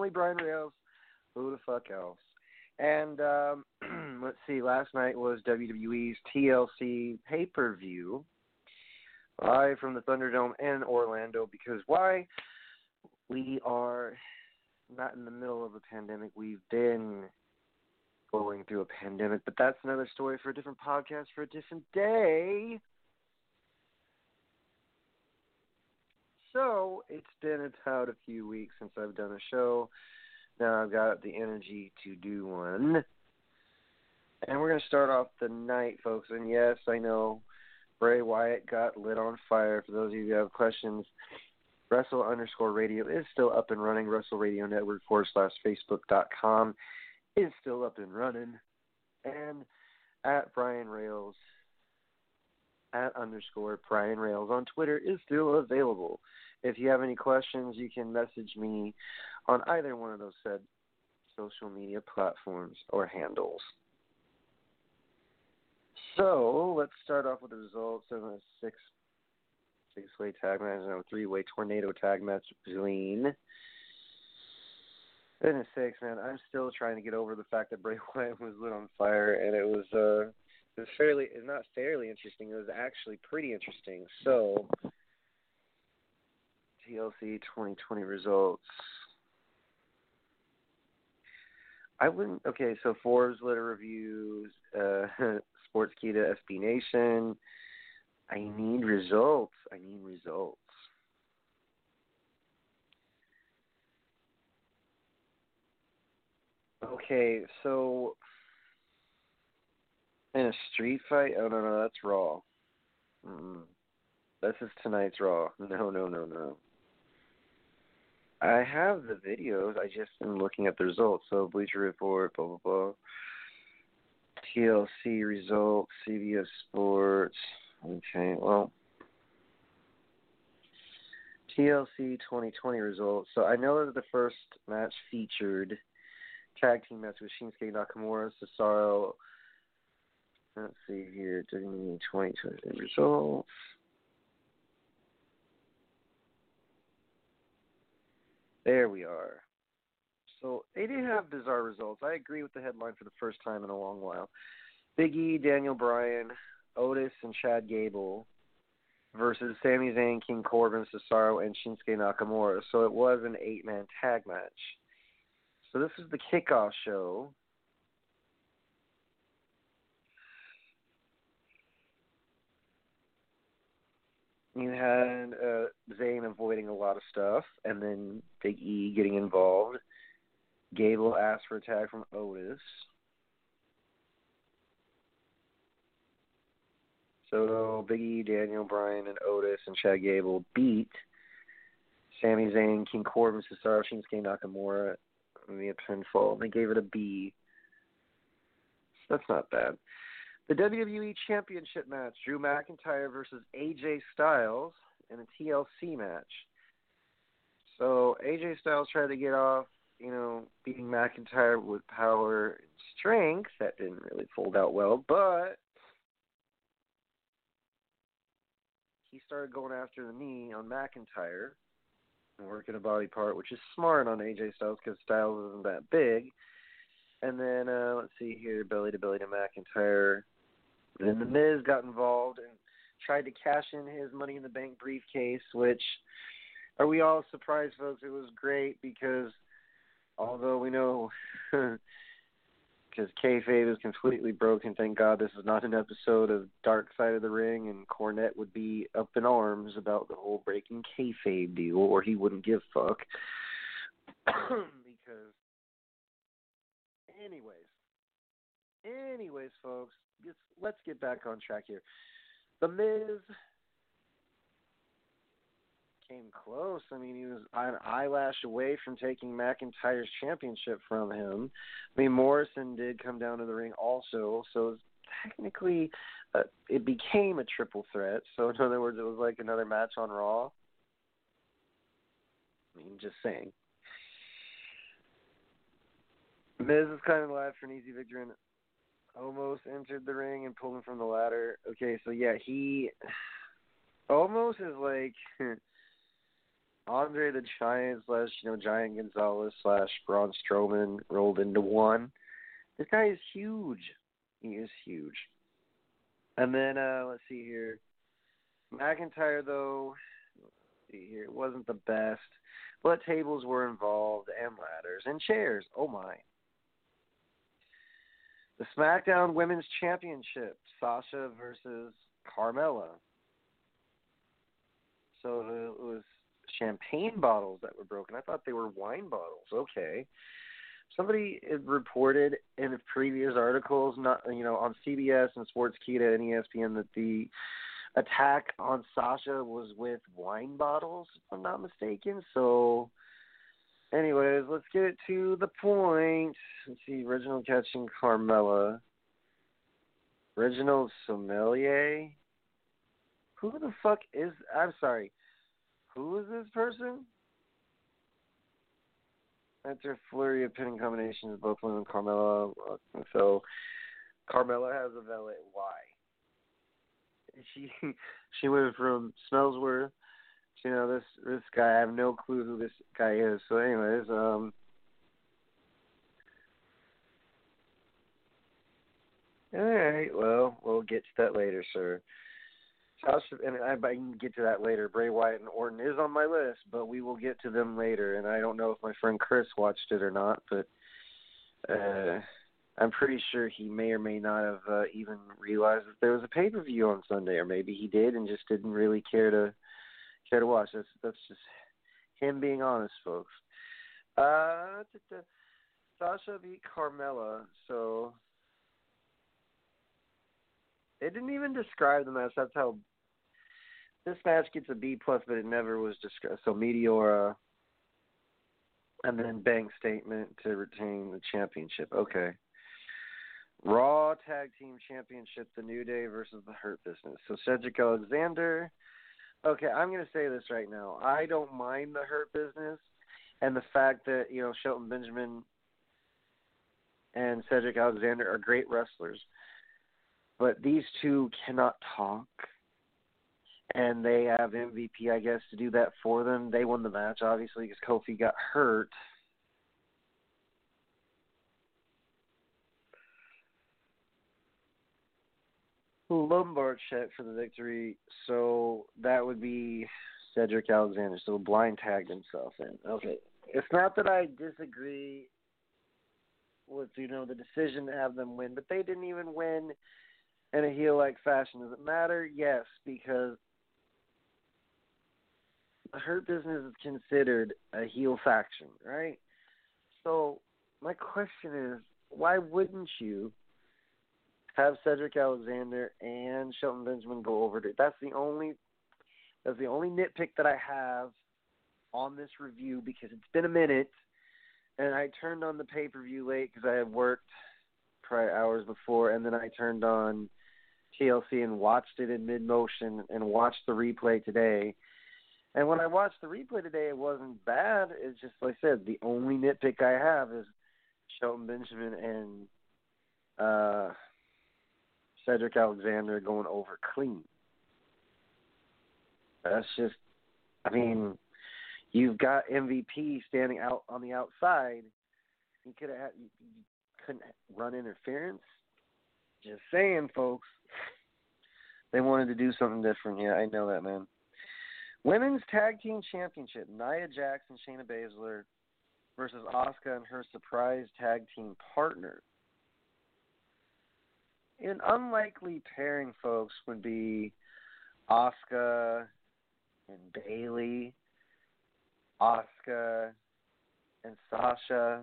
Only Brian Rails. Who the fuck else? And um, let's see. Last night was WWE's TLC pay per view, live from the Thunderdome in Orlando. Because why? We are not in the middle of a pandemic. We've been going through a pandemic, but that's another story for a different podcast for a different day. So it's been about a few weeks since I've done a show. Now I've got the energy to do one. And we're going to start off the night, folks. And yes, I know Bray Wyatt got lit on fire. For those of you who have questions, Wrestle underscore radio is still up and running. Wrestle Radio Network forward slash Facebook dot com is still up and running. And at Brian Rails at underscore Brian Rails on Twitter is still available. If you have any questions, you can message me on either one of those said social media platforms or handles. So let's start off with the results of a six six way tag match and a three way tornado tag match between Goodness sakes, man, I'm still trying to get over the fact that Bray Wyatt was lit on fire and it was uh it fairly it's not fairly interesting, it was actually pretty interesting. So TLC 2020 results. I wouldn't. Okay, so Forbes letter reviews, uh, Sports to SB Nation. I need results. I need results. Okay, so in a street fight? Oh no, no, that's Raw. Mm-mm. This is tonight's Raw. No, no, no, no. I have the videos. I just am looking at the results. So Bleacher Report, blah blah blah. TLC results, CBS Sports. Okay, well. TLC 2020 results. So I know that the first match featured tag team match with Shinsuke Nakamura, Cesaro. Let's see here, 2020 results. There we are. So they did have bizarre results. I agree with the headline for the first time in a long while. Big E, Daniel Bryan, Otis, and Chad Gable versus Sami Zayn, King Corbin, Cesaro, and Shinsuke Nakamura. So it was an eight man tag match. So this is the kickoff show. You had uh, Zayn avoiding a lot of stuff, and then Big E getting involved. Gable asked for a tag from Otis. So Big E, Daniel Bryan, and Otis and Chad Gable beat Sami Zayn, King Corbin, Cesaro, Shinsuke Nakamura via pinfall. They gave it a B. So that's not bad. The WWE Championship match: Drew McIntyre versus AJ Styles in a TLC match. So AJ Styles tried to get off, you know, beating McIntyre with power and strength. That didn't really fold out well, but he started going after the knee on McIntyre and working a body part, which is smart on AJ Styles because Styles isn't that big. And then uh let's see here, belly to belly to McIntyre. Then the Miz got involved and tried to cash in his Money in the Bank briefcase, which are we all surprised, folks? It was great because although we know because kayfabe is completely broken. Thank God this is not an episode of Dark Side of the Ring, and Cornette would be up in arms about the whole breaking kayfabe deal, or he wouldn't give fuck. because, anyways, anyways, folks, let's get back on track here. The Miz came close. I mean, he was an eyelash away from taking McIntyre's championship from him. I mean, Morrison did come down to the ring also, so technically uh, it became a triple threat. So in other words, it was like another match on Raw. I mean, just saying. Miz is kind of alive for an easy victory almost entered the ring and pulled him from the ladder. Okay, so yeah, he almost is like Andre the Giant slash you know Giant Gonzalez slash Braun Strowman rolled into one. This guy is huge. He is huge. And then uh let's see here. McIntyre though, see here, it wasn't the best. But tables were involved and ladders and chairs. Oh my. The SmackDown Women's Championship, Sasha versus Carmella. So it was champagne bottles that were broken. I thought they were wine bottles. Okay. Somebody reported in previous articles, not you know, on CBS and Sportskeeda and ESPN, that the attack on Sasha was with wine bottles, if I'm not mistaken. So, anyways, let's get it to the point. Let's see, Reginald catching Carmella. Reginald Sommelier. Who the fuck is? I'm sorry who is this person? After a flurry of pinning combinations, both women Carmella. Uh, so Carmella has a valet. Why? She she went from Smellsworth. You know this this guy. I have no clue who this guy is. So, anyways, um. All right. Well, we'll get to that later, sir. And I, I can get to that later. Bray Wyatt and Orton is on my list, but we will get to them later. And I don't know if my friend Chris watched it or not, but uh, I'm pretty sure he may or may not have uh, even realized that there was a pay per view on Sunday, or maybe he did and just didn't really care to care to watch. That's that's just him being honest, folks. Uh, Sasha beat Carmella, so they didn't even describe the match. That's how this match gets a B plus, but it never was discussed. So Meteora, and then bank statement to retain the championship. Okay. Raw Tag Team Championship: The New Day versus the Hurt Business. So Cedric Alexander. Okay, I'm going to say this right now. I don't mind the Hurt Business, and the fact that you know Shelton Benjamin and Cedric Alexander are great wrestlers, but these two cannot talk and they have MVP, I guess, to do that for them. They won the match, obviously, because Kofi got hurt. Lumbar check for the victory, so that would be Cedric Alexander. So blind tagged himself in. Okay, it's not that I disagree with you know the decision to have them win, but they didn't even win in a heel like fashion. Does it matter? Yes, because the Hurt Business is considered a heel faction, right? So my question is, why wouldn't you have Cedric Alexander and Shelton Benjamin go over to? That's the only that's the only nitpick that I have on this review because it's been a minute, and I turned on the pay per view late because I had worked prior hours before, and then I turned on TLC and watched it in mid motion and watched the replay today. And when I watched the replay today, it wasn't bad. It's just like I said, the only nitpick I have is Shelton Benjamin and uh, Cedric Alexander going over clean. That's just, I mean, you've got MVP standing out on the outside. You could have, you, couldn't run interference. Just saying, folks. They wanted to do something different. Yeah, I know that, man. Women's Tag Team Championship: Nia Jax and, Shayna Baszler versus Asuka and her surprise tag team partner. An unlikely pairing, folks, would be Asuka and Bayley, Asuka and Sasha,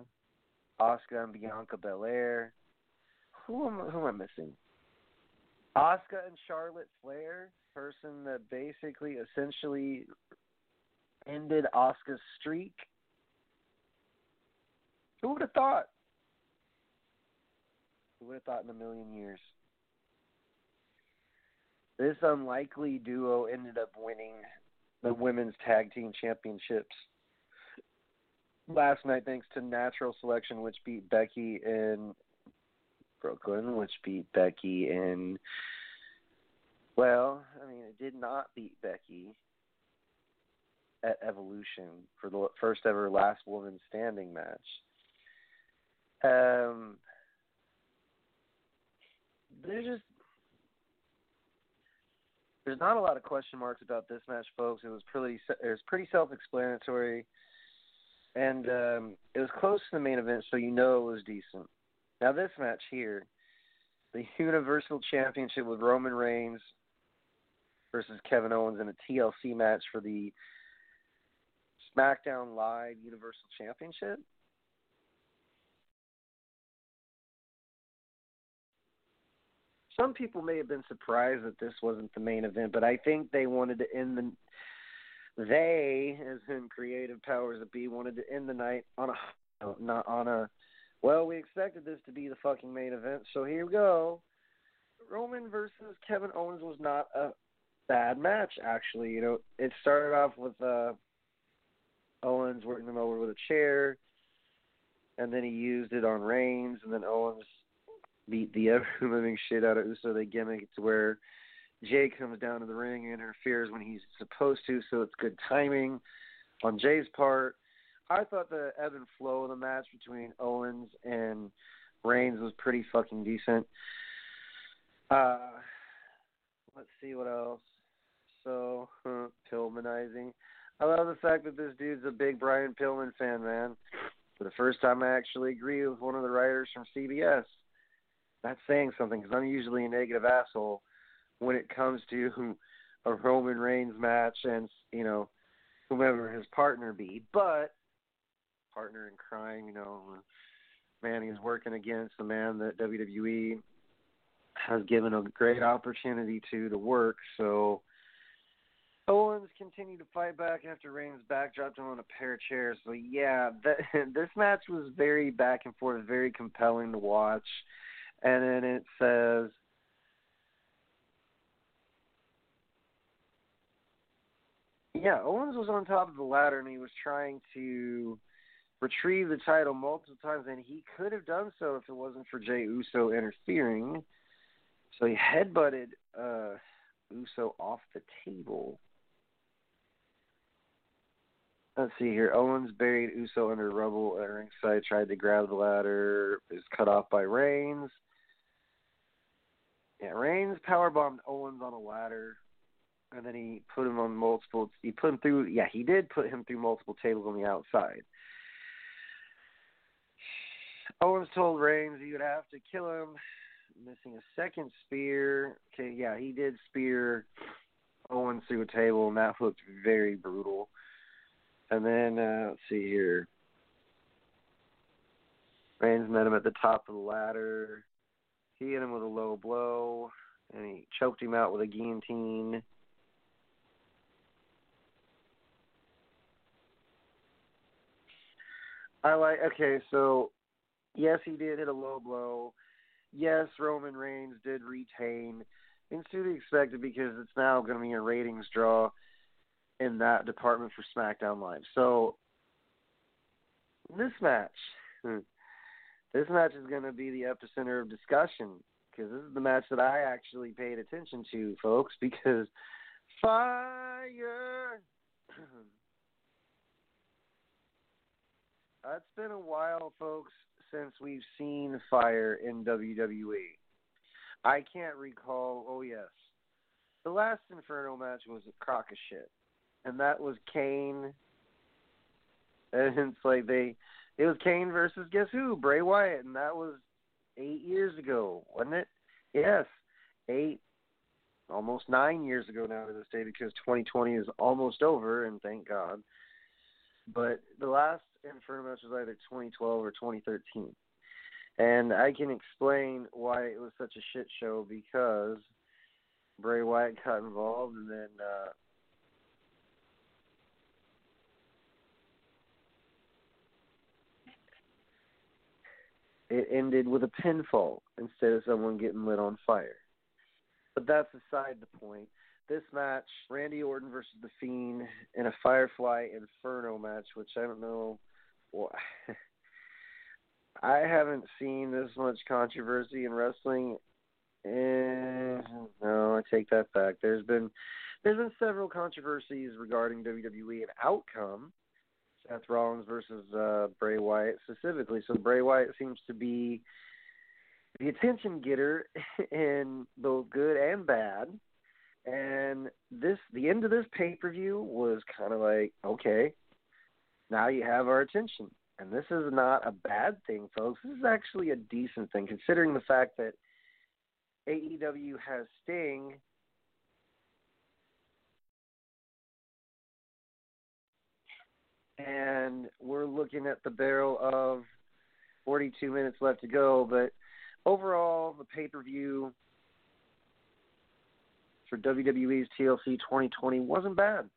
Asuka and Bianca Belair. Who am who am I missing? Asuka and Charlotte Flair, person that basically essentially ended Asuka's streak. Who would have thought? Who would have thought in a million years? This unlikely duo ended up winning the women's tag team championships last night thanks to natural selection which beat Becky in Brooklyn, which beat Becky in well, I mean it did not beat Becky at Evolution for the first ever last woman standing match. Um there's just there's not a lot of question marks about this match, folks. It was pretty it was pretty self-explanatory, and um, it was close to the main event, so you know it was decent. Now this match here, the Universal Championship with Roman Reigns versus Kevin Owens in a TLC match for the SmackDown Live Universal Championship. Some people may have been surprised that this wasn't the main event, but I think they wanted to end the they, as in creative powers that be, wanted to end the night on a not on a well, we expected this to be the fucking main event, so here we go. Roman versus Kevin Owens was not a bad match actually. You know, it started off with uh Owens working him over with a chair and then he used it on Reigns and then Owens beat the ever living shit out of Uso. They gimmick it to where Jay comes down to the ring and interferes when he's supposed to, so it's good timing on Jay's part. I thought the ebb and flow of the match between Owens and Reigns was pretty fucking decent. Uh, let's see what else. So, Pillmanizing. I love the fact that this dude's a big Brian Pillman fan, man. For the first time, I actually agree with one of the writers from CBS that's saying something because I'm usually a negative asshole when it comes to a Roman Reigns match and you know whomever his partner be, but partner in crime, you know, man he's working against the man that WWE has given a great opportunity to to work. So Owens continued to fight back after Reigns backdropped him on a pair of chairs. So yeah, that, this match was very back and forth, very compelling to watch and then it says yeah, Owens was on top of the ladder and he was trying to retrieve the title multiple times, and he could have done so if it wasn't for Jay Uso interfering. So he headbutted uh, Uso off the table. Let's see here. Owens buried Uso under rubble at ringside, tried to grab the ladder, is cut off by Reigns. Yeah, Reigns powerbombed Owens on a ladder, and then he put him on multiple. He put him through. Yeah, he did put him through multiple tables on the outside. Owens told Reigns he would have to kill him, missing a second spear. Okay, yeah, he did spear Owens through a table, and that looked very brutal. And then uh, let's see here. Reigns met him at the top of the ladder. He hit him with a low blow, and he choked him out with a guillotine. I like. Okay, so yes, he did hit a low blow. Yes, Roman Reigns did retain. And to be expected because it's now going to be a ratings draw in that department for SmackDown Live. So this match, hmm. This match is going to be the epicenter of discussion because this is the match that I actually paid attention to, folks. Because fire. It's been a while, folks, since we've seen fire in WWE. I can't recall. Oh yes, the last Inferno match was a crock of shit, and that was Kane. And it's like they, it was Kane versus guess who? Bray Wyatt, and that was eight years ago, wasn't it? Yes, eight, almost nine years ago now to this day because 2020 is almost over, and thank God. But the last Inferno match was either 2012 or 2013. And I can explain why it was such a shit show because Bray Wyatt got involved and then uh it ended with a pinfall instead of someone getting lit on fire. But that's aside the point. This match, Randy Orton versus The Fiend in a Firefly Inferno match, which I don't know. Well, I haven't seen this much controversy in wrestling. Eh, no, I take that back. There's been there's been several controversies regarding WWE and outcome. Seth Rollins versus uh, Bray Wyatt specifically. So Bray Wyatt seems to be the attention getter in both good and bad. And this the end of this pay per view was kind of like okay, now you have our attention. And this is not a bad thing, folks. This is actually a decent thing, considering the fact that AEW has Sting. And we're looking at the barrel of 42 minutes left to go. But overall, the pay per view for WWE's TLC 2020 wasn't bad.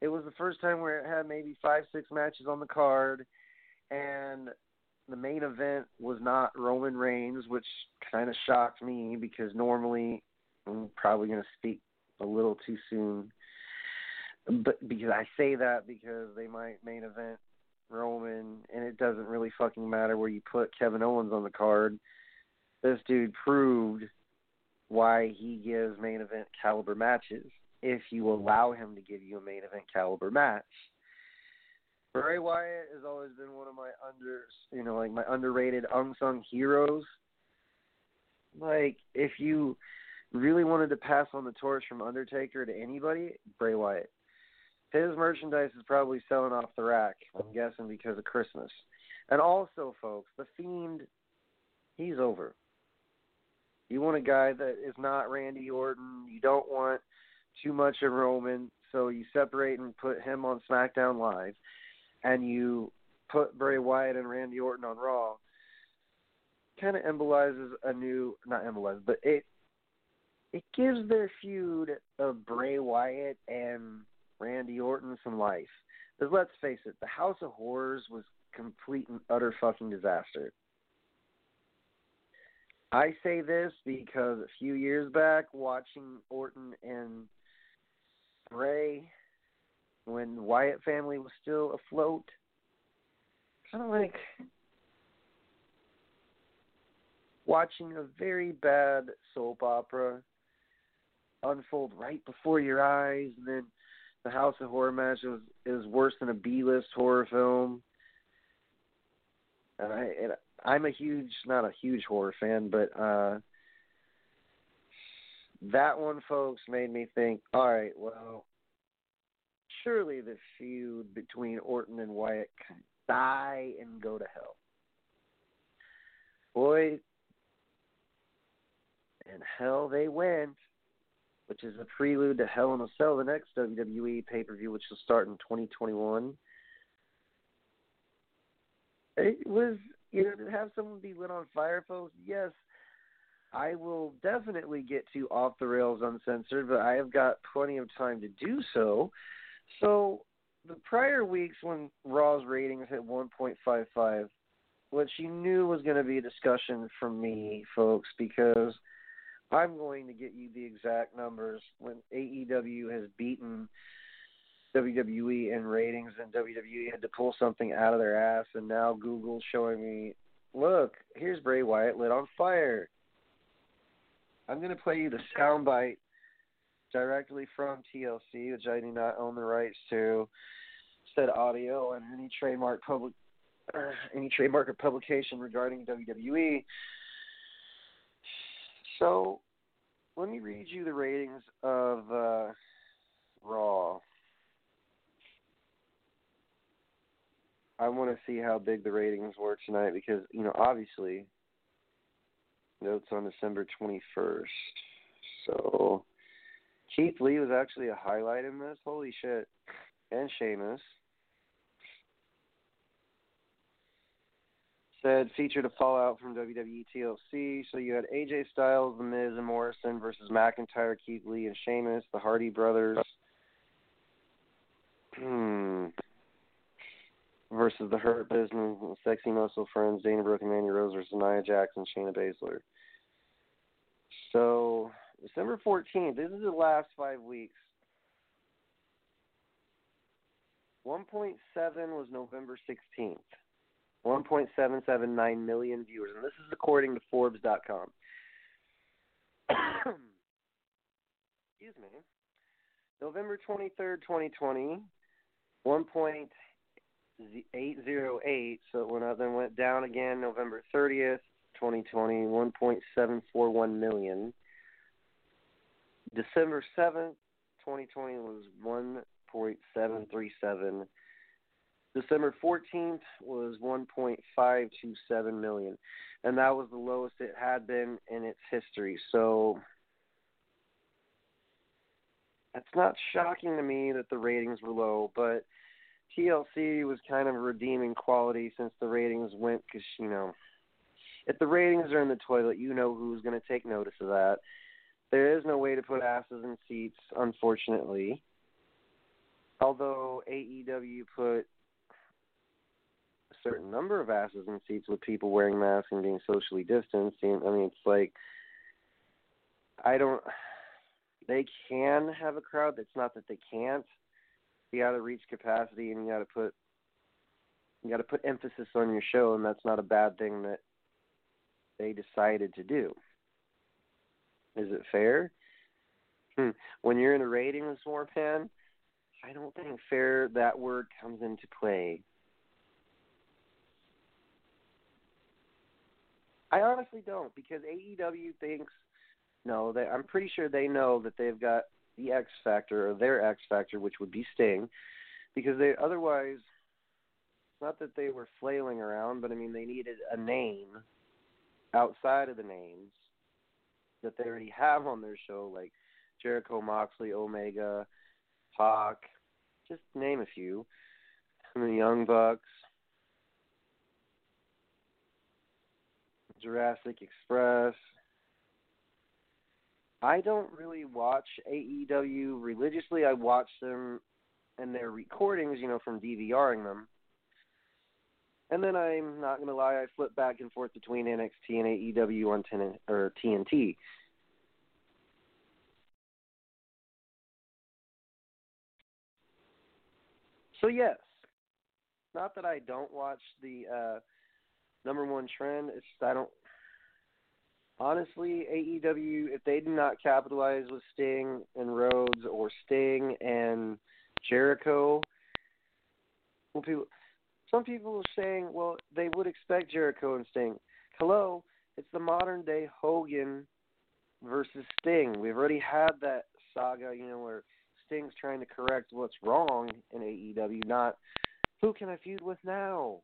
It was the first time where it had maybe five, six matches on the card and the main event was not Roman Reigns, which kind of shocked me because normally I'm probably going to speak a little too soon. But because I say that because they might main event Roman, and it doesn't really fucking matter where you put Kevin Owens on the card. This dude proved why he gives main event caliber matches if you allow him to give you a main event caliber match. Bray Wyatt has always been one of my under, you know, like my underrated unsung heroes. Like if you really wanted to pass on the torch from Undertaker to anybody, Bray Wyatt. His merchandise is probably selling off the rack. I'm guessing because of Christmas. And also, folks, the Fiend, he's over. You want a guy that is not Randy Orton. You don't want too much of Roman, so you separate and put him on SmackDown Live and you put Bray Wyatt and Randy Orton on Raw, kind of embolizes a new not embolizes, but it it gives their feud of Bray Wyatt and Randy Orton some life. Because let's face it, the House of Horrors was complete and utter fucking disaster. I say this because a few years back, watching Orton and Bray when Wyatt family was still afloat. Kind of like watching a very bad soap opera unfold right before your eyes, and then the House of Horror match is is worse than a B list horror film. And I and I'm a huge not a huge horror fan, but uh that one folks made me think, all right, well, surely the feud between Orton and Wyatt can die and go to hell. Boy, and hell they went, which is a prelude to Hell in a Cell, the next WWE pay per view, which will start in 2021. It was, you know, to have someone be lit on fire, folks, yes, I will definitely get to Off the Rails Uncensored, but I have got plenty of time to do so. So the prior weeks when Raw's ratings hit 1.55, what you knew was going to be a discussion from me, folks, because I'm going to get you the exact numbers when AEW has beaten WWE in ratings and WWE had to pull something out of their ass, and now Google's showing me, look, here's Bray Wyatt lit on fire. I'm going to play you the soundbite directly from TLC, which I do not own the rights to. Said audio and any trademark public, uh, any trademark or publication regarding WWE. So, let me read you the ratings of uh, Raw. I want to see how big the ratings were tonight because you know obviously notes on December 21st. So Keith Lee was actually a highlight in this. Holy shit. And Sheamus. Said featured a fallout from WWE TLC. So you had AJ Styles, The Miz, and Morrison versus McIntyre, Keith Lee, and Sheamus, the Hardy Brothers. Hmm. Versus the Hurt Business, Sexy Muscle Friends, Dana Brooke and Mandy Rose versus Nia Jackson, Shayna Baszler. So December 14th. This is the last five weeks. 1.7 was November 16th. 1.779 million viewers, and this is according to Forbes.com. Excuse me. November 23rd, 2020, 1.808, so it went up, then went down again November 30th, 2020, 1.741 million. December 7th, 2020 was 1.737. December 14th was 1.527 million, and that was the lowest it had been in its history. So it's not shocking to me that the ratings were low, but TLC was kind of redeeming quality since the ratings went because you know if the ratings are in the toilet, you know who's going to take notice of that. There is no way to put asses in seats, unfortunately. Although AEW put certain number of asses in seats with people wearing masks and being socially distanced, I mean, it's like I don't. They can have a crowd. It's not that they can't. You got to reach capacity, and you got to put you got to put emphasis on your show, and that's not a bad thing that they decided to do. Is it fair? Hmm. When you're in a ratings war pan, I don't think fair that word comes into play. I honestly don't because AEW thinks no, they I'm pretty sure they know that they've got the X factor or their X factor which would be Sting because they otherwise not that they were flailing around, but I mean they needed a name outside of the names that they already have on their show, like Jericho, Moxley, Omega, Hawk, just name a few. And the Young Bucks, Jurassic Express. I don't really watch AEW religiously. I watch them and their recordings, you know, from DVRing them. And then I'm not gonna lie, I flip back and forth between NXT and AEW on ten, or TNT. So yes, not that I don't watch the uh, number one trend. It's just I don't. Honestly, AEW, if they do not capitalize with Sting and Rhodes or Sting and Jericho, well, people some people are saying, well, they would expect Jericho and Sting. Hello, it's the modern day Hogan versus Sting. We've already had that saga, you know, where Sting's trying to correct what's wrong in AEW, not who can I feud with now.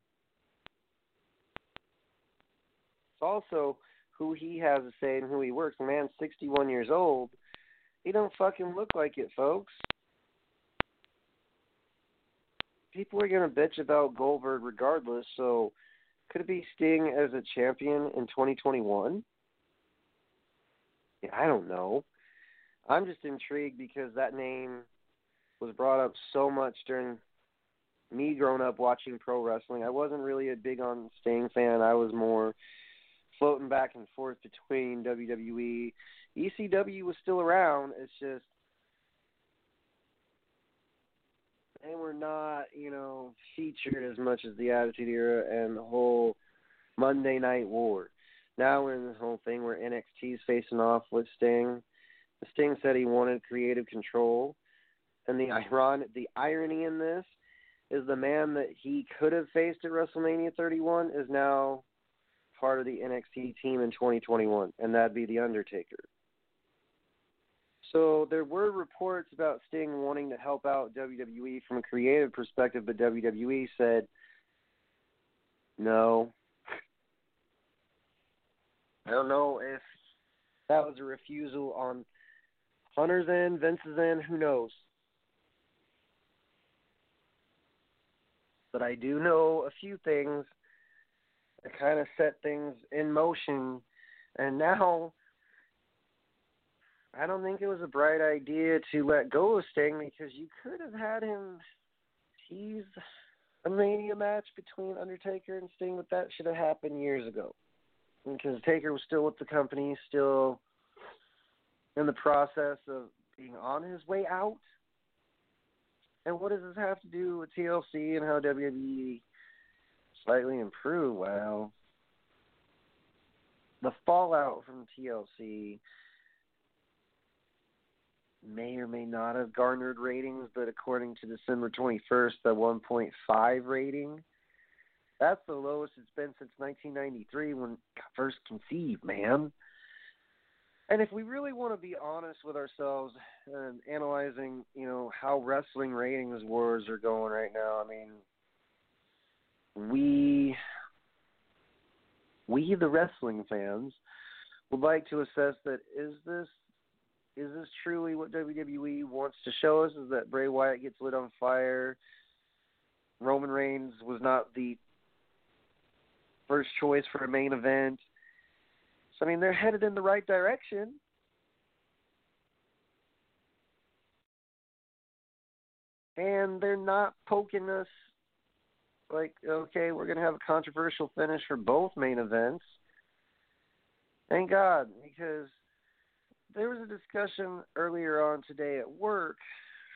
It's also who he has to say and who he works. The man's 61 years old. He don't fucking look like it, folks people are gonna bitch about Goldberg regardless. So, could it be Sting as a champion in 2021? Yeah, I don't know. I'm just intrigued because that name was brought up so much during me growing up watching pro wrestling, I wasn't really a big on Sting fan. I was more floating back and forth between WWE. ECW was still around. It's just they were not, you know, featured as much as the Attitude Era and the whole Monday Night War. Now we're in this whole thing where NXT's facing off with Sting. Sting said he wanted creative control, and the iron the irony in this is the man that he could have faced at WrestleMania 31 is now part of the NXT team in 2021, and that'd be the Undertaker. So there were reports about Sting wanting to help out WWE from a creative perspective, but WWE said no. I don't know if that was a refusal on Hunter's end, Vince's end, who knows. But I do know a few things that kind of set things in motion, and now I don't think it was a bright idea to let go of Sting because you could have had him tease a Mania match between Undertaker and Sting, but that should have happened years ago. Because Taker was still with the company, still in the process of being on his way out. And what does this have to do with TLC and how WWE slightly improved? Well, the fallout from TLC may or may not have garnered ratings, but according to December 21st, the 1.5 rating, that's the lowest it's been since 1993 when first conceived, man. And if we really want to be honest with ourselves and analyzing, you know, how wrestling ratings wars are going right now, I mean, we we the wrestling fans would like to assess that is this is this truly what WWE wants to show us? Is that Bray Wyatt gets lit on fire? Roman Reigns was not the first choice for a main event. So I mean, they're headed in the right direction. And they're not poking us like, okay, we're going to have a controversial finish for both main events. Thank God, because there was a discussion earlier on today at work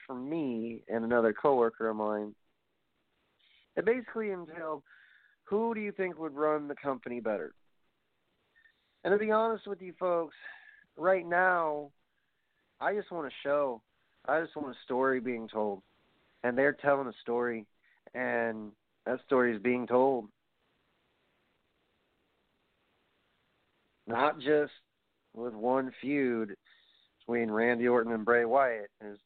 for me and another coworker of mine. It basically entailed who do you think would run the company better? And to be honest with you folks, right now, I just want a show. I just want a story being told. And they're telling a story, and that story is being told. Not just with one feud between Randy Orton and Bray Wyatt. There's,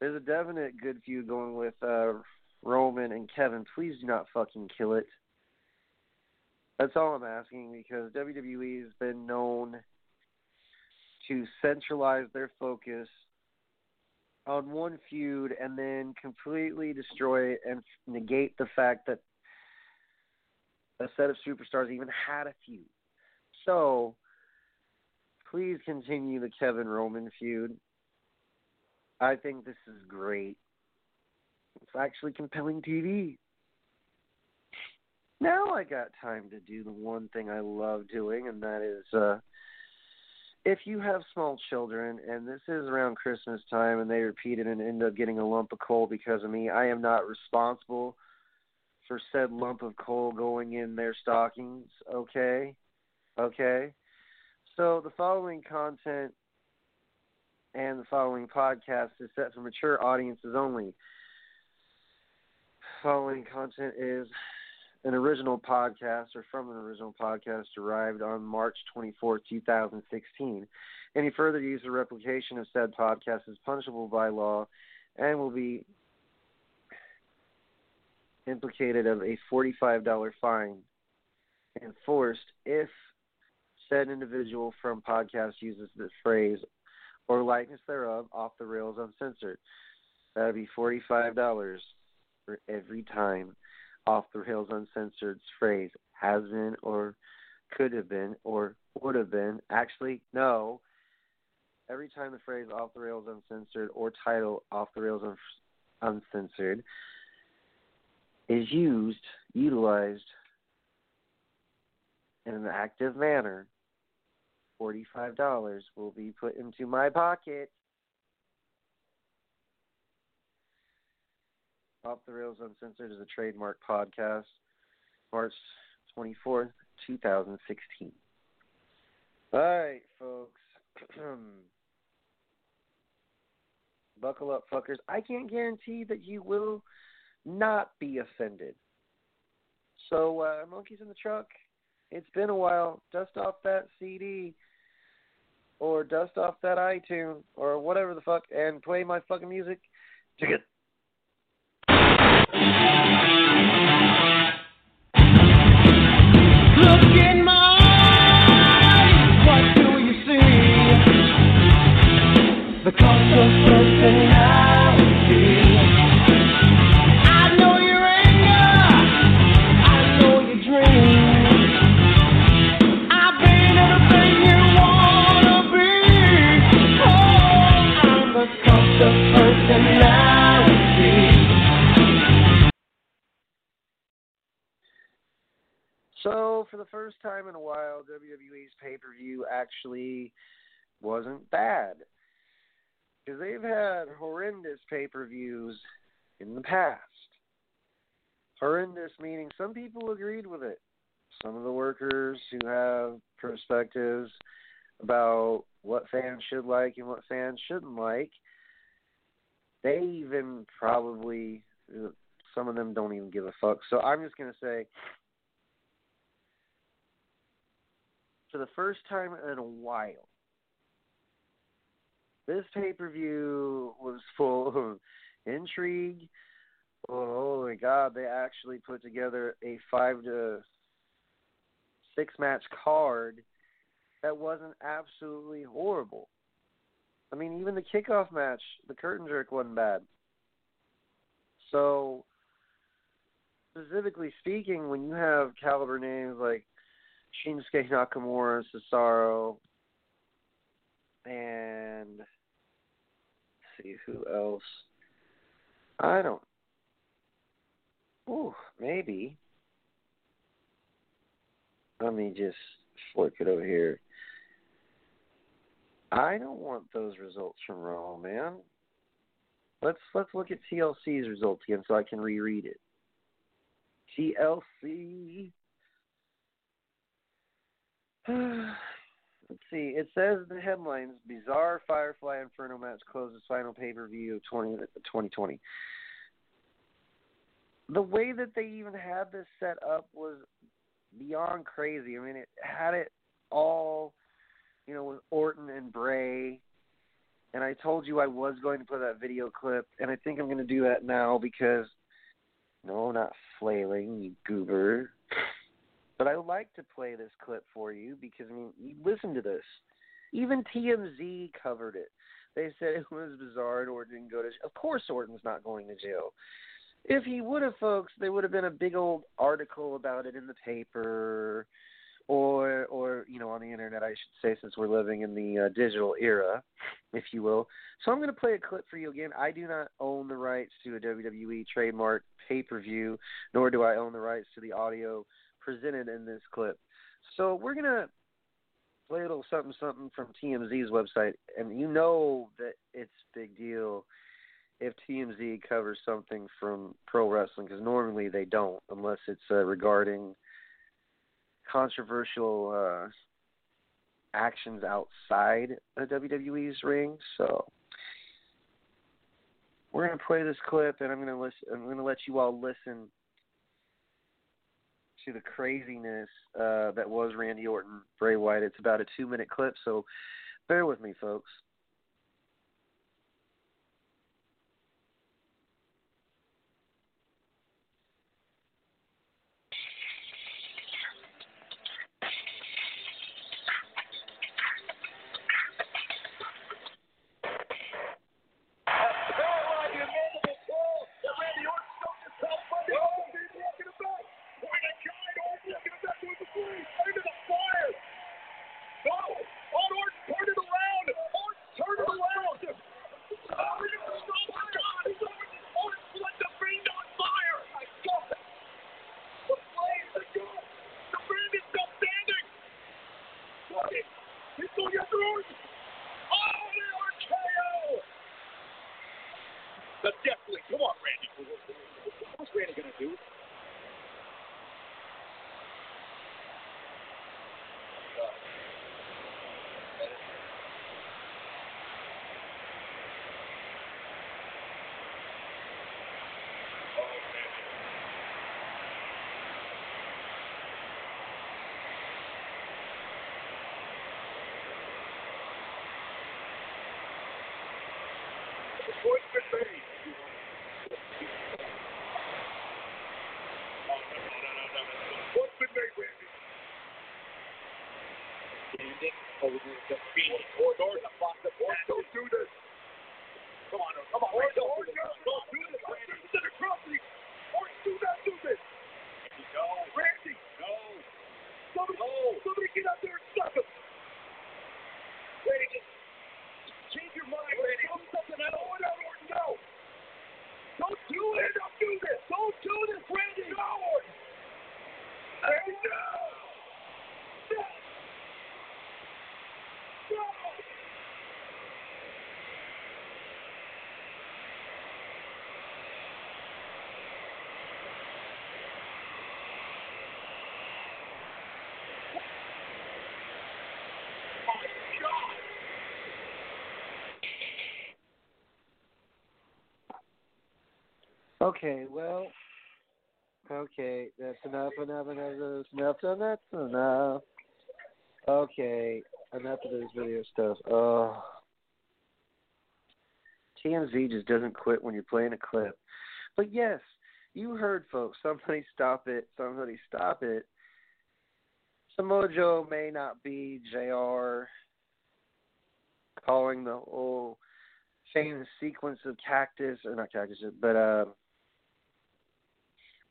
there's a definite good feud going with uh, Roman and Kevin. Please do not fucking kill it. That's all I'm asking because WWE has been known to centralize their focus on one feud and then completely destroy it and negate the fact that a set of superstars even had a feud. So, please continue the Kevin Roman feud. I think this is great. It's actually compelling TV. Now I got time to do the one thing I love doing, and that is uh, if you have small children and this is around Christmas time and they repeat it and end up getting a lump of coal because of me, I am not responsible for said lump of coal going in their stockings, okay? Okay? So the following content and the following podcast is set for mature audiences only. Following content is an original podcast or from an original podcast derived on March 24, 2016. Any further use or replication of said podcast is punishable by law and will be implicated of a $45 fine enforced if said individual from podcast uses the phrase or likeness thereof off the rails uncensored. That would be $45 for every time off the rails uncensored phrase has been or could have been or would have been. Actually, no. Every time the phrase off the rails uncensored or title off the rails un- uncensored is used, utilized in an active manner, $45 will be put into my pocket. Off the Rails Uncensored is a trademark podcast, March 24th, 2016. All right, folks. Buckle up, fuckers. I can't guarantee that you will not be offended. So, uh, Monkeys in the Truck, it's been a while. Dust off that CD or dust off that iTunes or whatever the fuck and play my fucking music. Check it. For the first time in a while, WWE's pay per view actually wasn't bad. Because they've had horrendous pay per views in the past. Horrendous meaning some people agreed with it. Some of the workers who have perspectives about what fans should like and what fans shouldn't like, they even probably, some of them don't even give a fuck. So, I'm just going to say, for the first time in a while, this pay per view was full of intrigue. Oh my god, they actually put together a five to six match card that wasn't absolutely horrible. I mean, even the kickoff match, the curtain jerk wasn't bad. So, specifically speaking, when you have caliber names like Shinsuke Nakamura, Cesaro, and see who else. I don't. Ooh, maybe. Let me just flip it over here. I don't want those results from Raw, man. Let's let's look at TLC's results again so I can reread it. TLC. Let's see. It says the headlines: Bizarre Firefly Inferno match closes final pay per view of 20, 2020. The way that they even had this set up was beyond crazy. I mean, it had it all, you know, with Orton and Bray. And I told you I was going to play that video clip, and I think I'm going to do that now because, no, not flailing, you goober. But I would like to play this clip for you because I mean, you listen to this. Even TMZ covered it. They said it was bizarre and Orton didn't go to. Of course, Orton's not going to jail. If he would have, folks, there would have been a big old article about it in the paper, or or you know on the internet, I should say, since we're living in the uh, digital era, if you will. So I'm going to play a clip for you again. I do not own the rights to a WWE trademark pay per view, nor do I own the rights to the audio presented in this clip. So we're gonna play a little something something from TMZ's website, and you know that it's big deal if TMZ covers something from pro wrestling because normally they don't unless it's uh, regarding controversial uh, actions outside of WWE's ring. So we're gonna play this clip, and I'm gonna listen. I'm gonna let you all listen to the craziness uh, that was Randy Orton, Bray Wyatt. It's about a two minute clip, so bear with me, folks. Standing over the feet. Or door to block the board. Don't do this. Come on, come on, Randy. Don't do this. Don't do this, Randy. Center property. Or do not do this. No. Randy. No. Somebody, no. somebody get out there and stop him. Randy, just change your mind, Randy. Do something else. Order, Orton, no. Don't do it. Don't do this. Don't do this, Randy. No, Orton. Randy, no. No. No. My God. Okay, well, okay, that's enough, enough, enough, enough, enough, enough, enough. Okay, enough of this video stuff. Oh, TMZ just doesn't quit when you're playing a clip. But yes, you heard, folks. Somebody stop it. Somebody stop it. Samoa Joe may not be Jr. calling the whole famous sequence of cactus or not cactus, but uh,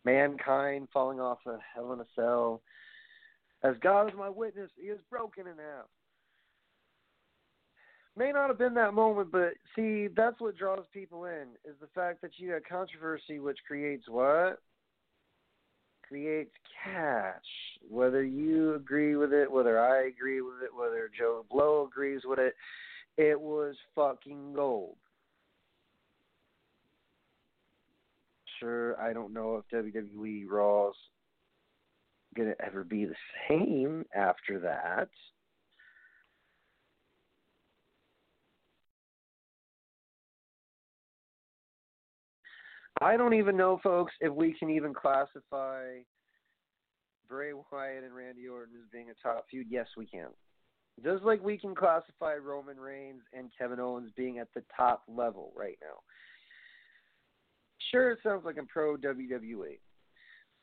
mankind falling off a hell in a cell. As God is my witness, he is broken in half. May not have been that moment, but see, that's what draws people in is the fact that you have controversy, which creates what? Creates cash. Whether you agree with it, whether I agree with it, whether Joe Blow agrees with it, it was fucking gold. Sure, I don't know if WWE Raw's gonna ever be the same after that. I don't even know, folks, if we can even classify Bray Wyatt and Randy Orton as being a top feud. Yes, we can. Just like we can classify Roman Reigns and Kevin Owens being at the top level right now. Sure, it sounds like I'm pro WWE.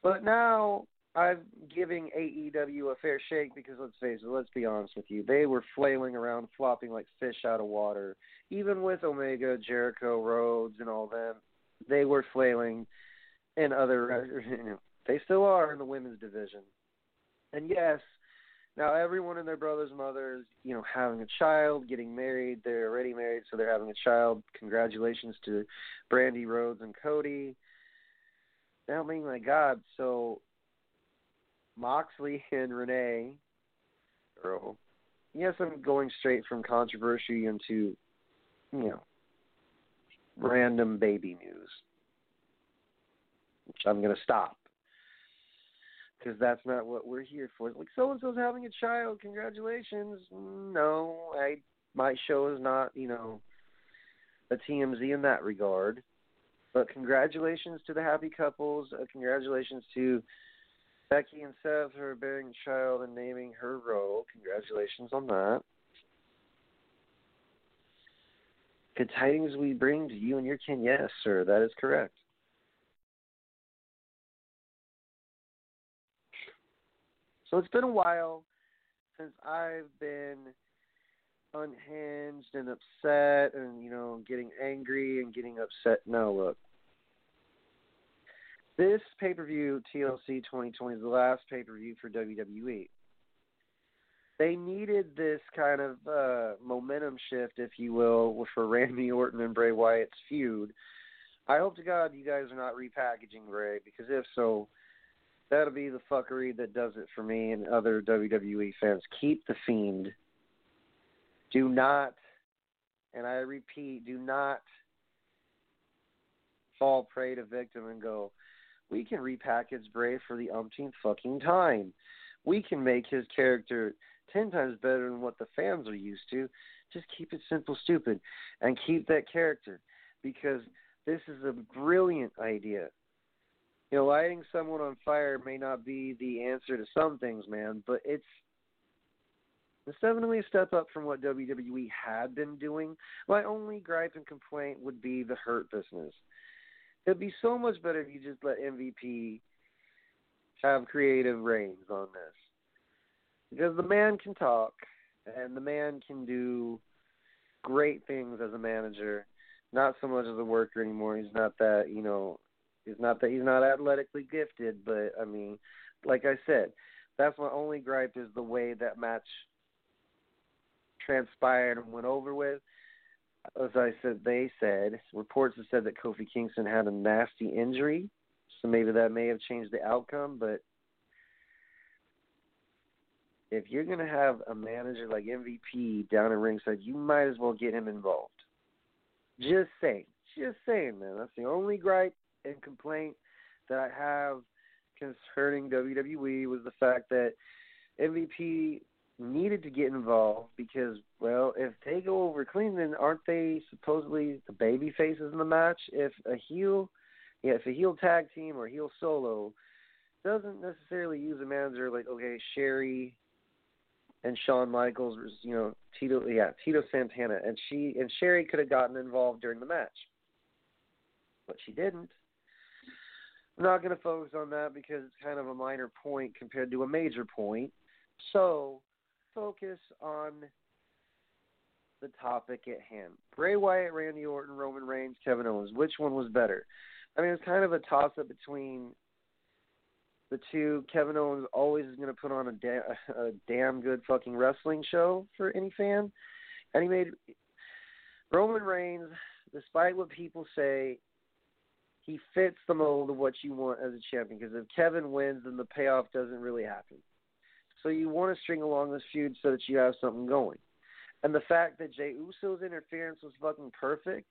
But now I'm giving AEW a fair shake because let's face it, let's be honest with you. They were flailing around, flopping like fish out of water. Even with Omega, Jericho, Rhodes, and all them, they were flailing and other. They still are in the women's division. And yes, now everyone and their brother's mother is, you know, having a child, getting married. They're already married, so they're having a child. Congratulations to Brandy Rhodes and Cody. I mean, my God, so Moxley and Renee, Earl. Yes, I'm going straight from controversy into, you know, random baby news, which I'm going to stop because that's not what we're here for. Like so and so's having a child, congratulations. No, I my show is not, you know, a TMZ in that regard. But congratulations to the happy couples. Uh, congratulations to Becky and Seth for bearing a child and naming her role. Congratulations on that. Good tidings we bring to you and your kin. Yes, sir, that is correct. So it's been a while since I've been unhinged and upset and, you know, getting angry and getting upset. No, look. This pay per view, TLC 2020, is the last pay per view for WWE. They needed this kind of uh, momentum shift, if you will, for Randy Orton and Bray Wyatt's feud. I hope to God you guys are not repackaging Bray, because if so, that'll be the fuckery that does it for me and other WWE fans. Keep the Fiend. Do not, and I repeat, do not fall prey to victim and go, we can repackage Bray for the umpteenth fucking time. We can make his character ten times better than what the fans are used to. Just keep it simple, stupid, and keep that character because this is a brilliant idea. You know, lighting someone on fire may not be the answer to some things, man, but it's it's definitely a step up from what WWE had been doing. My only gripe and complaint would be the hurt business. It'd be so much better if you just let MVP have creative reins on this. because the man can talk and the man can do great things as a manager. Not so much as a worker anymore. He's not that, you know, he's not that he's not athletically gifted, but I mean, like I said, that's my only gripe is the way that match transpired and went over with. As I said, they said reports have said that Kofi Kingston had a nasty injury, so maybe that may have changed the outcome. But if you're going to have a manager like MVP down in ringside, you might as well get him involved. Just saying, just saying, man. That's the only gripe and complaint that I have concerning WWE was the fact that MVP needed to get involved because, well, if they go over clean, then aren't they supposedly the baby faces in the match? If a heel, yeah, if a heel tag team or heel solo doesn't necessarily use a manager like, okay, Sherri and Shawn Michaels, you know, Tito, yeah, Tito Santana, and she and Sherri could have gotten involved during the match, but she didn't. I'm not going to focus on that because it's kind of a minor point compared to a major point. So, focus on the topic at hand. Bray Wyatt, Randy Orton, Roman Reigns, Kevin Owens. Which one was better? I mean, it's kind of a toss up between the two. Kevin Owens always is going to put on a, da- a damn good fucking wrestling show for any fan. And he made Roman Reigns, despite what people say, he fits the mold of what you want as a champion. Because if Kevin wins, then the payoff doesn't really happen. So you want to string along this feud so that you have something going. And the fact that Jey Uso's interference was fucking perfect,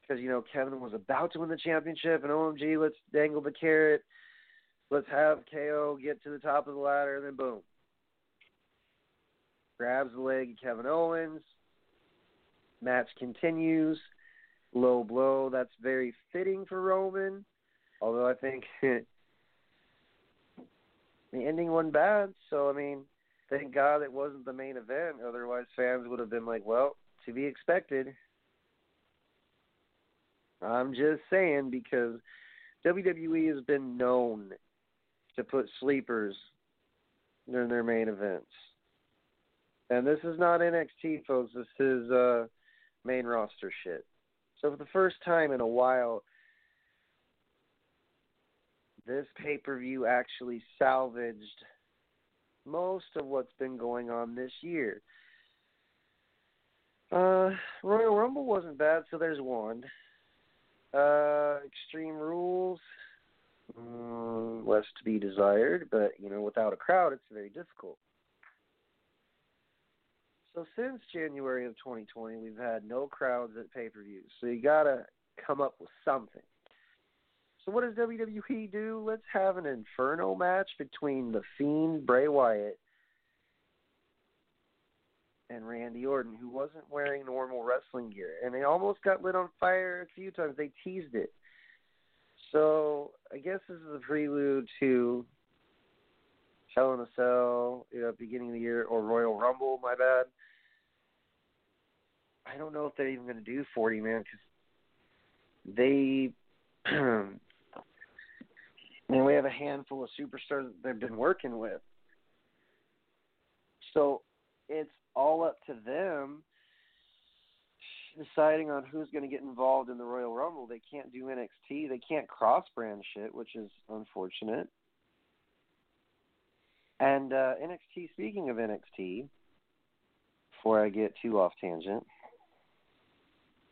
because you know Kevin was about to win the championship, and OMG, let's dangle the carrot, let's have KO get to the top of the ladder, and then boom, grabs the leg of Kevin Owens. Match continues, low blow. That's very fitting for Roman, although I think the ending wasn't bad. So I mean, thank God it wasn't the main event. Otherwise, fans would have been like, "Well, to be expected." I'm just saying because WWE has been known to put sleepers in their main events. And this is not NXT, folks. This is uh, main roster shit. So for the first time in a while, this pay per view actually salvaged most of what's been going on this year. Uh, Royal Rumble wasn't bad, so there's one. Uh, Extreme Rules, mm, less to be desired, but you know, without a crowd, it's very difficult. So since January of 2020, we've had no crowds at pay per views. So you gotta come up with something. So what does WWE do? Let's have an Inferno match between the Fiend Bray Wyatt and Randy Orton, who wasn't wearing normal wrestling gear, and they almost got lit on fire a few times. They teased it. So I guess this is a prelude to Hell in a Cell, you know, beginning of the year, or Royal Rumble. My bad. I don't know if they're even going to do 40 man because they and we have a handful of superstars that they've been working with. So it's all up to them deciding on who's going to get involved in the Royal Rumble. They can't do NXT. They can't cross brand shit, which is unfortunate. And uh, NXT, speaking of NXT, before I get too off tangent,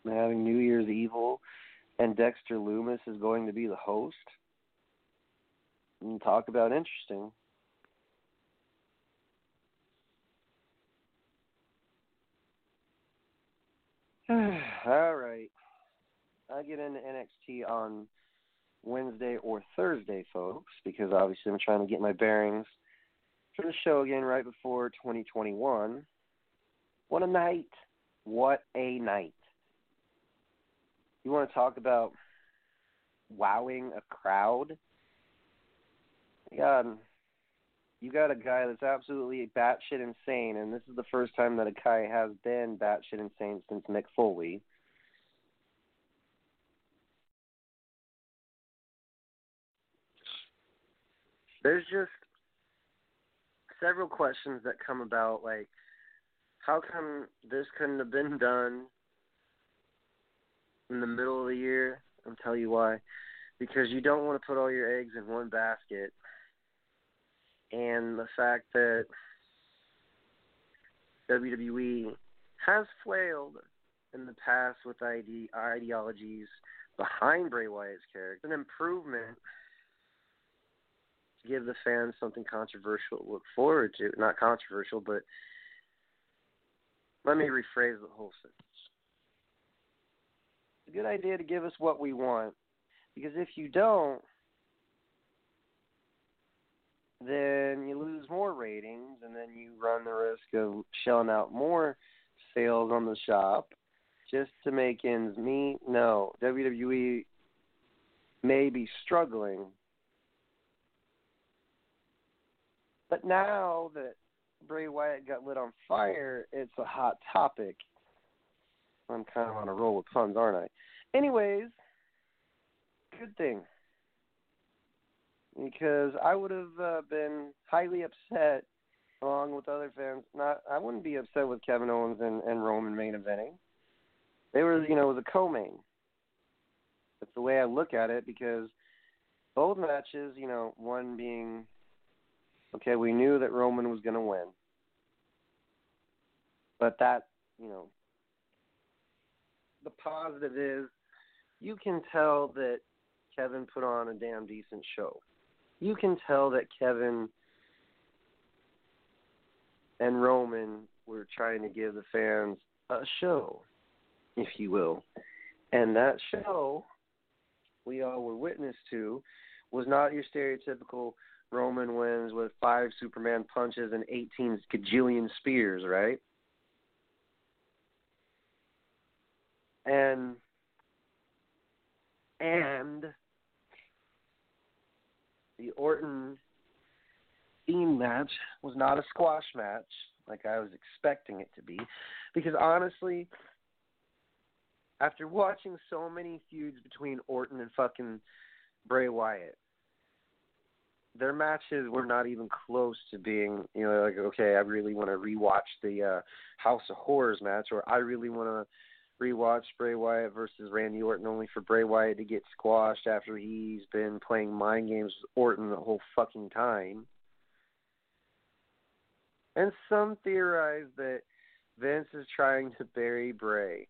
having New Year's Evil and Dexter Lumis is going to be the host and talk about interesting. All right. I get into NXT on Wednesday or Thursday, folks, because obviously I'm trying to get my bearings for the show again right before 2021. What a night. What a night. You want to talk about wowing a crowd? God, you got a guy that's absolutely batshit insane, and this is the first time that a guy has been batshit insane since Mick Foley. There's just several questions that come about like how come this couldn't have been done in the middle of the year? I'll tell you why. Because you don't want to put all your eggs in one basket. And the fact that WWE has flailed in the past with ide- ideologies behind Bray Wyatt's character, an improvement give the fans something controversial to look forward to. Not controversial, but let me rephrase the whole sentence. It's a good idea to give us what we want, because if you don't, then you lose more ratings, and then you run the risk of shelling out more sales on the shop just to make ends meet. No, WWE may be struggling, but now that Bray Wyatt got lit on fire, it's a hot topic. I'm kind of on a roll with puns, aren't I? Anyways, good thing. Because I would have uh, been highly upset, along with other fans. Not, I wouldn't be upset with Kevin Owens and, and Roman main eventing. They were, you know, the co-main. That's the way I look at it because both matches, you know, one being Okay, we knew that Roman was going to win. But that, you know, the positive is you can tell that Kevin put on a damn decent show. You can tell that Kevin and Roman were trying to give the fans a show, if you will. And that show we all were witness to was not your stereotypical Roman wins with five Superman punches and 18 gajillion spears, right? And and the Orton Fiend match was not a squash match like I was expecting it to be because honestly after watching so many feuds between Orton and fucking Bray Wyatt their matches were not even close to being, you know, like okay, I really want to rewatch the uh, House of Horrors match, or I really want to rewatch Bray Wyatt versus Randy Orton, only for Bray Wyatt to get squashed after he's been playing mind games with Orton the whole fucking time. And some theorize that Vince is trying to bury Bray.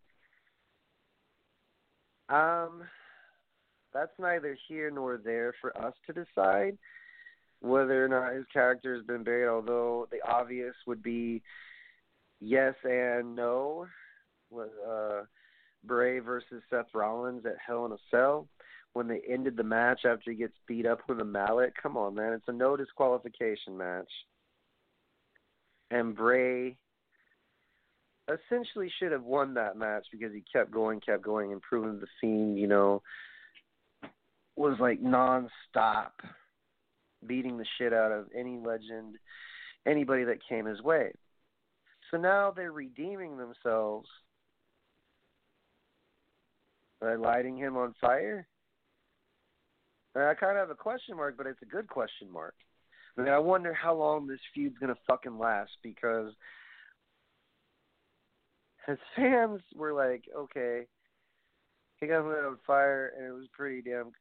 Um, that's neither here nor there for us to decide whether or not his character has been buried, although the obvious would be yes and no. With uh, Bray versus Seth Rollins at Hell in a Cell when they ended the match after he gets beat up with a mallet. Come on, man, it's a no disqualification match. And Bray essentially should have won that match because he kept going, kept going, and proving the Fiend, you know, was like nonstop beating the shit out of any legend, anybody that came his way. So now they're redeeming themselves by lighting him on fire. And I kind of have a question mark, but it's a good question mark. I mean, I wonder how long this feud's gonna fucking last because his fans were like, okay, he got lit on fire, and it was pretty damn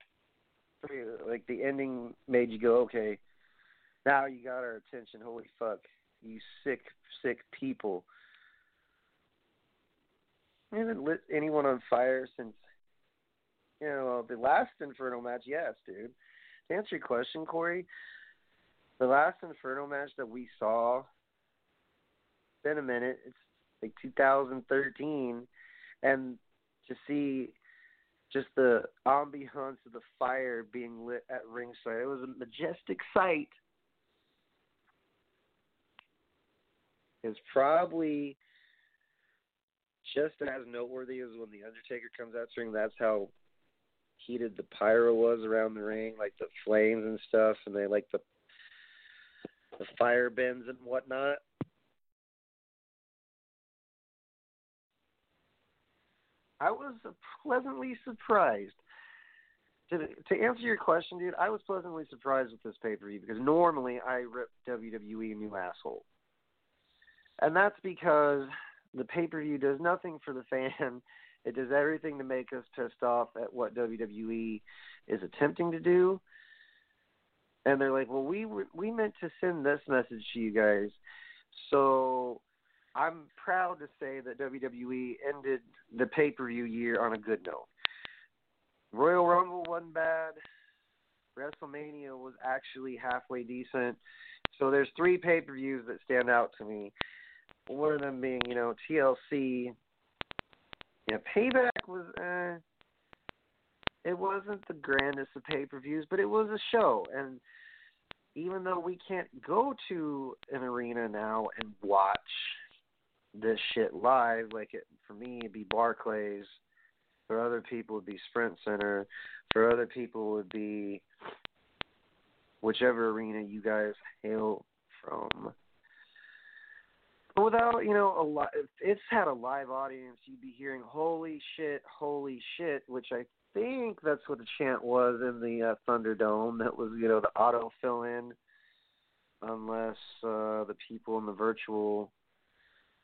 like the ending made you go, okay, now you got our attention. Holy fuck, you sick, sick people. Haven't lit anyone on fire since, you know, the last Inferno match. Yes, dude. To answer your question, Corey, the last Inferno match that we saw, been a minute. It's like 2013, and to see just the ambiance of the fire being lit at ringside. It was a majestic sight. It's probably just as noteworthy as when the Undertaker comes out ring. That's how heated the pyro was around the ring, like the flames and stuff, and they like the the fire bends and whatnot. I was pleasantly surprised to to answer your question, dude, I was pleasantly surprised with this pay per view because normally I rip WWE a new asshole, and that's because the pay per view does nothing for the fan. It does everything to make us pissed off at what WWE is attempting to do. And they're like, "Well, we we meant to send this message to you guys." So I'm proud to say that WWE ended the pay per view year on a good note. Royal Rumble wasn't bad. WrestleMania was actually halfway decent. So there's three pay per views that stand out to me. One of them being, you know, TLC. Yeah, Payback was uh it wasn't the grandest of pay per views, but it was a show and even though we can't go to an arena now and watch this shit live, like it for me it'd be Barclays, for other people it'd be Sprint Center, for other people would be whichever arena you guys hail from. But without, you know, a lot, it's had a live audience, you'd be hearing "Holy shit, holy shit," which I think that's what the chant was in the uh, Thunderdome. That was, you know, the auto fill in, unless uh, the people in the virtual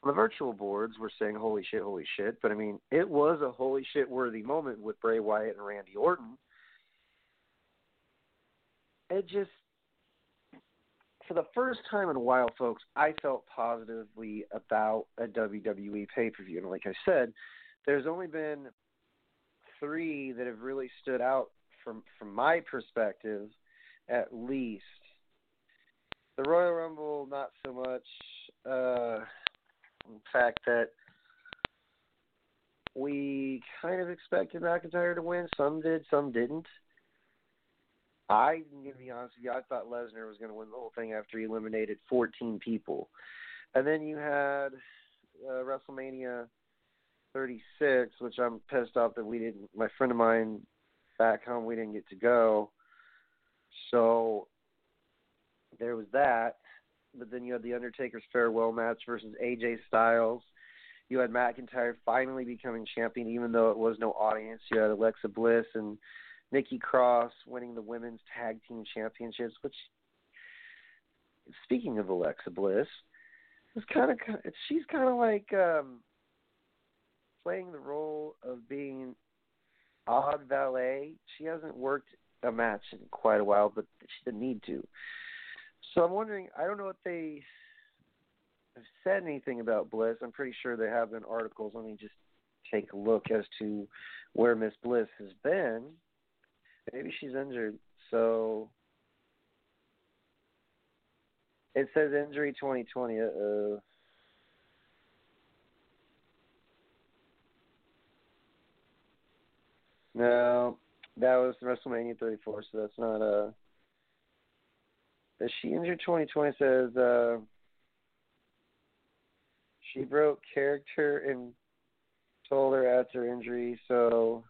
the virtual boards were saying "Holy shit, holy shit." But I mean, it was a holy shit worthy moment with Bray Wyatt and Randy Orton. It just for the first time in a while, folks, I felt positively about a WWE pay per view. And like I said, there's only been three that have really stood out from from my perspective, at least. The Royal Rumble, not so much. Uh, the fact that we kind of expected McIntyre to win. Some did, some didn't. I'm gonna be honest with you. I thought Lesnar was gonna win the whole thing after he eliminated 14 people, and then you had uh, WrestleMania 36, which I'm pissed off that we didn't. My friend of mine back home, we didn't get to go. So there was that. But then you had the Undertaker's farewell match versus AJ Styles. You had McIntyre finally becoming champion, even though it was no audience. You had Alexa Bliss and Nikki Cross winning the women's tag team championships. Which, speaking of Alexa Bliss, it's kind of she's kind of like um, playing the role of being odd valet. She hasn't worked a match in quite a while, but she didn't need to. So I'm wondering. I don't know if they have said anything about Bliss. I'm pretty sure there have been articles. Let me just take a look as to where Miss Bliss has been. Maybe she's injured. So it says injury 2020. Uh, no, that was WrestleMania 34, so that's not a. Is she injured 2020? Says uh, she broke character and told her after injury, so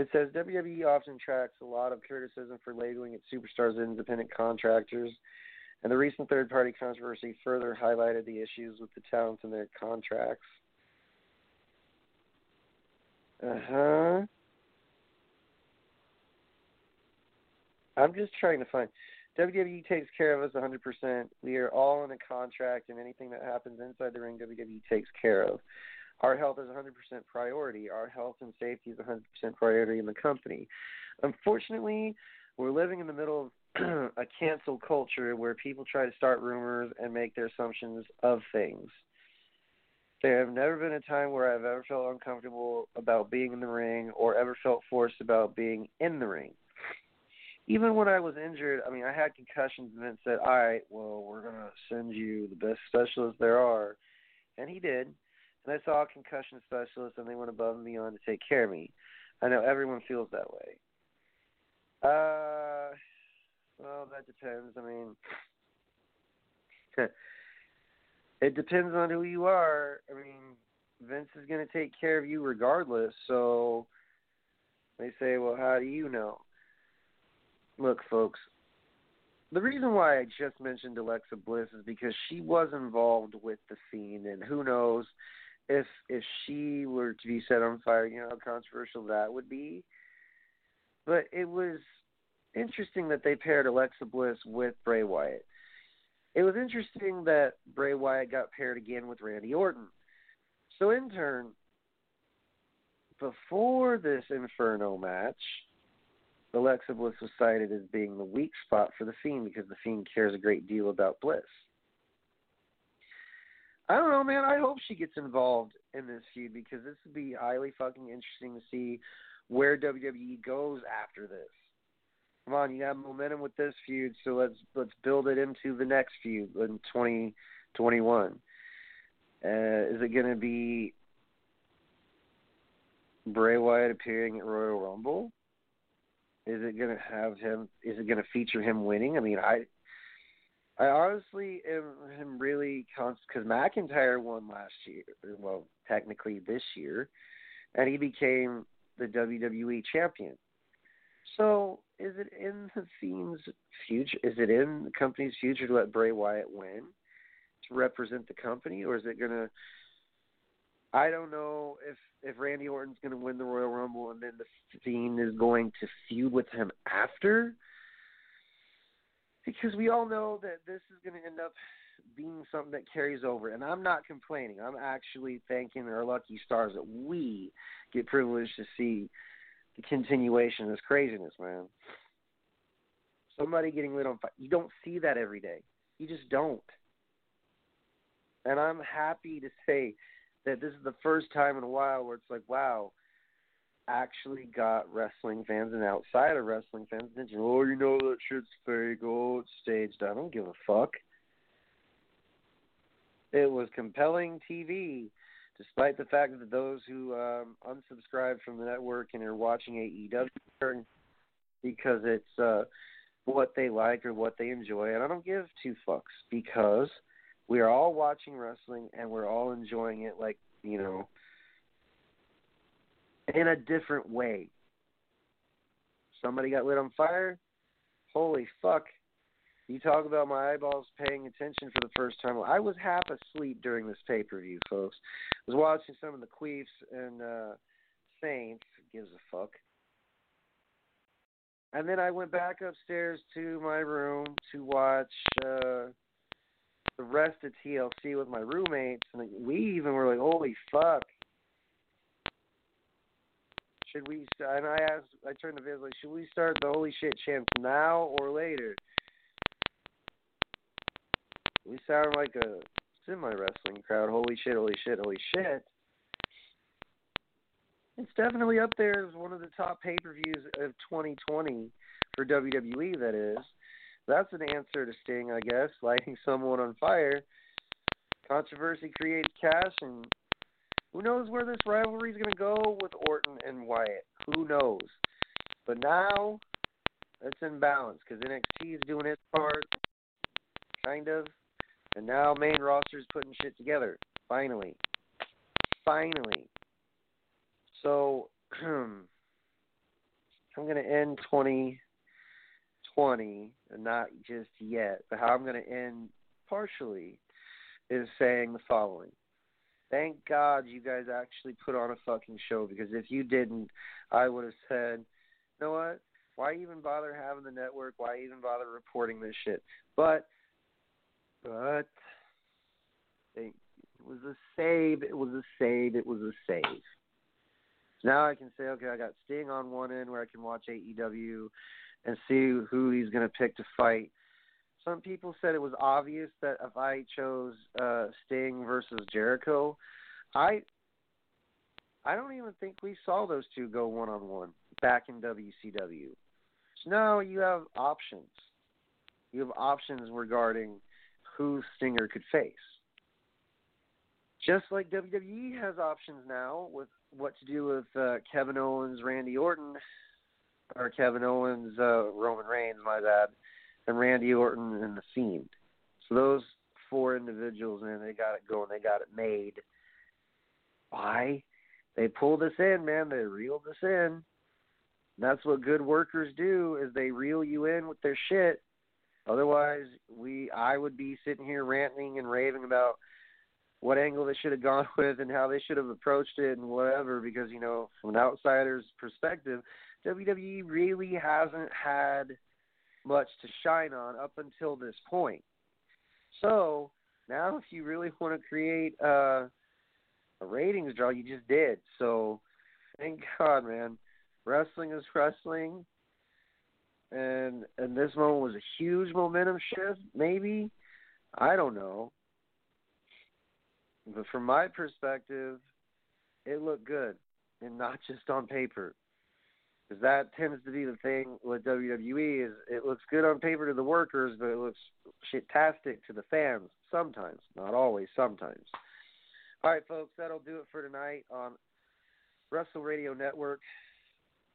It says WWE often tracks a lot of criticism for labeling its superstars independent contractors, and the recent third party controversy further highlighted the issues with the talents and their contracts. Uh huh. I'm just trying to find. WWE takes care of us 100%. We are all in a contract, and anything that happens inside the ring, WWE takes care of. Our health is 100% priority. Our health and safety is 100% priority in the company. Unfortunately, we're living in the middle of a cancel culture where people try to start rumors and make their assumptions of things. There have never been a time where I've ever felt uncomfortable about being in the ring or ever felt forced about being in the ring even when I was injured, I mean, I had concussions, and then said, "All right, well, we're gonna send you the best specialist there are," and he did. And I saw a concussion specialist, and they went above and beyond to take care of me. I know everyone feels that way. Uh, well, that depends. I mean, it depends on who you are. I mean, Vince is to take care of you regardless. So they say, well, how do you know? Look, folks, the reason why I just mentioned Alexa Bliss is because she was involved with the scene, and who knows if if she were to be set on fire, you know how controversial that would be. But it was interesting that they paired Alexa Bliss with Bray Wyatt. It was interesting that Bray Wyatt got paired again with Randy Orton. So in turn, before this Inferno match, Alexa Bliss was cited as being the weak spot for the Fiend because the Fiend cares a great deal about Bliss. I don't know, man. I hope she gets involved in this feud because this would be highly fucking interesting to see where WWE goes after this. Come on, you got momentum with this feud, so let's let's build it into the next feud in 2021. Uh, is it going to be Bray Wyatt appearing at Royal Rumble? Is it going to have him? Is it going to feature him winning? I mean, I I honestly am, am really because McIntyre won last year. Well, technically this year, and he became the WWE champion. So, is it in the Fiend's future? Is it in the company's future to let Bray Wyatt win to represent the company, or is it going to? I don't know if if Randy Orton's going to win the Royal Rumble and then the Fiend is going to feud with him after because we all know that this is going to end up being something that carries over. And I'm not complaining. I'm actually thanking our lucky stars that we get privileged to see the continuation of this craziness, man. Somebody getting lit on fire. You don't see that every day. You just don't. And I'm happy to say that this is the first time in a while where it's like, wow, actually got wrestling fans and outside of wrestling fans attention. Oh, you know that shit's fake. Oh, it's staged. I don't give a fuck. It was compelling TV, despite the fact that those who um, unsubscribed from the network and are watching AEW because it's uh, what they like or what they enjoy, and I don't give two fucks because we are all watching wrestling and we're all enjoying it like you know in a different way. Somebody got lit on fire. Holy fuck. You talk about my eyeballs paying attention for the first time. I was half asleep during this pay per view, folks. I was watching some of the Queefs and uh Saints. Gives a fuck. And then I went back upstairs to my room to watch uh the rest of TLC with my roommates, and we even were like, "Holy fuck!" Should we? And I asked, I turned to Vince like, should we start the holy shit chant now or later? We sound like a semi wrestling crowd. Holy shit! Holy shit! Holy shit! It's definitely up there as one of the top pay per views of 2020 for WWE. That is. That's an answer to Sting, I guess. Lighting someone on fire. Controversy creates cash, and who knows where this rivalry is going to go with Orton and Wyatt? Who knows? But now it's in balance because NXT is doing its part, kind of, and now main roster is putting shit together. Finally, finally. So I'm going to end 20. 20, not just yet, but how I'm going to end partially is saying the following. Thank God you guys actually put on a fucking show because if you didn't, I would have said, you know what? Why even bother having the network? Why even bother reporting this shit? But, but, it was a save. It was a save. It was a save. Now I can say, okay, I got Sting on one end where I can watch AEW and see who he's going to pick to fight some people said it was obvious that if I chose uh, Sting versus Jericho, I I don't even think we saw those two go one on one back in WCW. So now you have options. You have options regarding who Stinger could face. Just like WWE has options now with what to do with uh, Kevin Owens, Randy Orton, or Kevin Owens, uh, Roman Reigns, my bad, and Randy Orton and The Fiend. So those four individuals, man, they got it going. They got it made. Why? They pulled us in, man. They reeled us in. That's what good workers do is they reel you in with their shit. Otherwise, we I would be sitting here ranting and raving about what angle they should have gone with and how they should have approached it and whatever because you know from an outsider's perspective WWE really hasn't had much to shine on up until this point. So now if you really want to create a ratings draw, you just did. So thank God, man. Wrestling is wrestling and and this moment was a huge momentum shift, maybe. I don't know. But from my perspective, it looked good, and not just on paper. Because that tends to be the thing with WWE is it looks good on paper to the workers, but it looks shitastic to the fans sometimes, not always, sometimes. All right, folks, that'll do it for tonight on Wrestle Radio Network.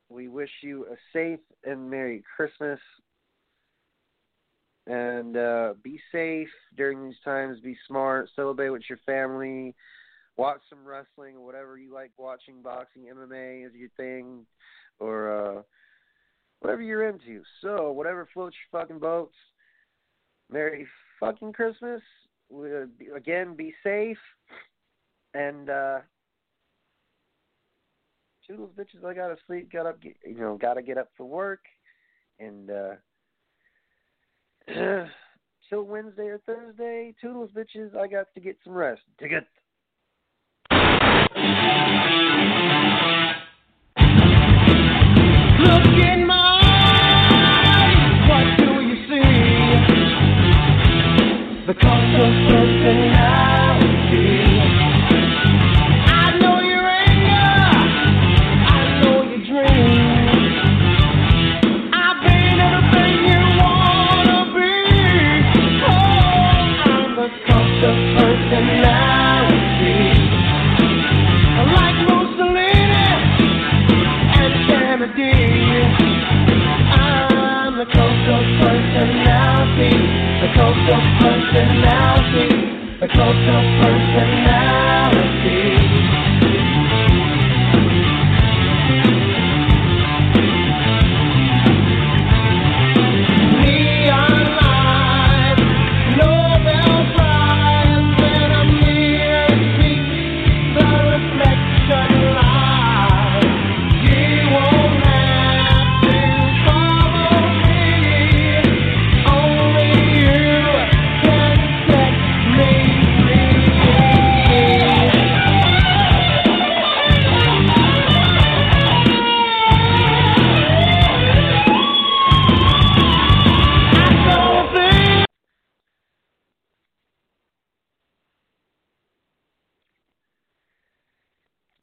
We wish you a safe and Merry Christmas. And uh, be safe during these times. Be smart. Celebrate with your family. Watch some wrestling or whatever you like watching. Boxing, MMA is your thing, or uh, whatever you're into. So whatever floats your fucking boats. Merry fucking Christmas. Again, be safe. And uh, toodles, bitches. I gotta sleep. Got up. Get, you know, gotta get up for work. And uh till Wednesday or Thursday, toodles, bitches. I got to get some rest. Dig it.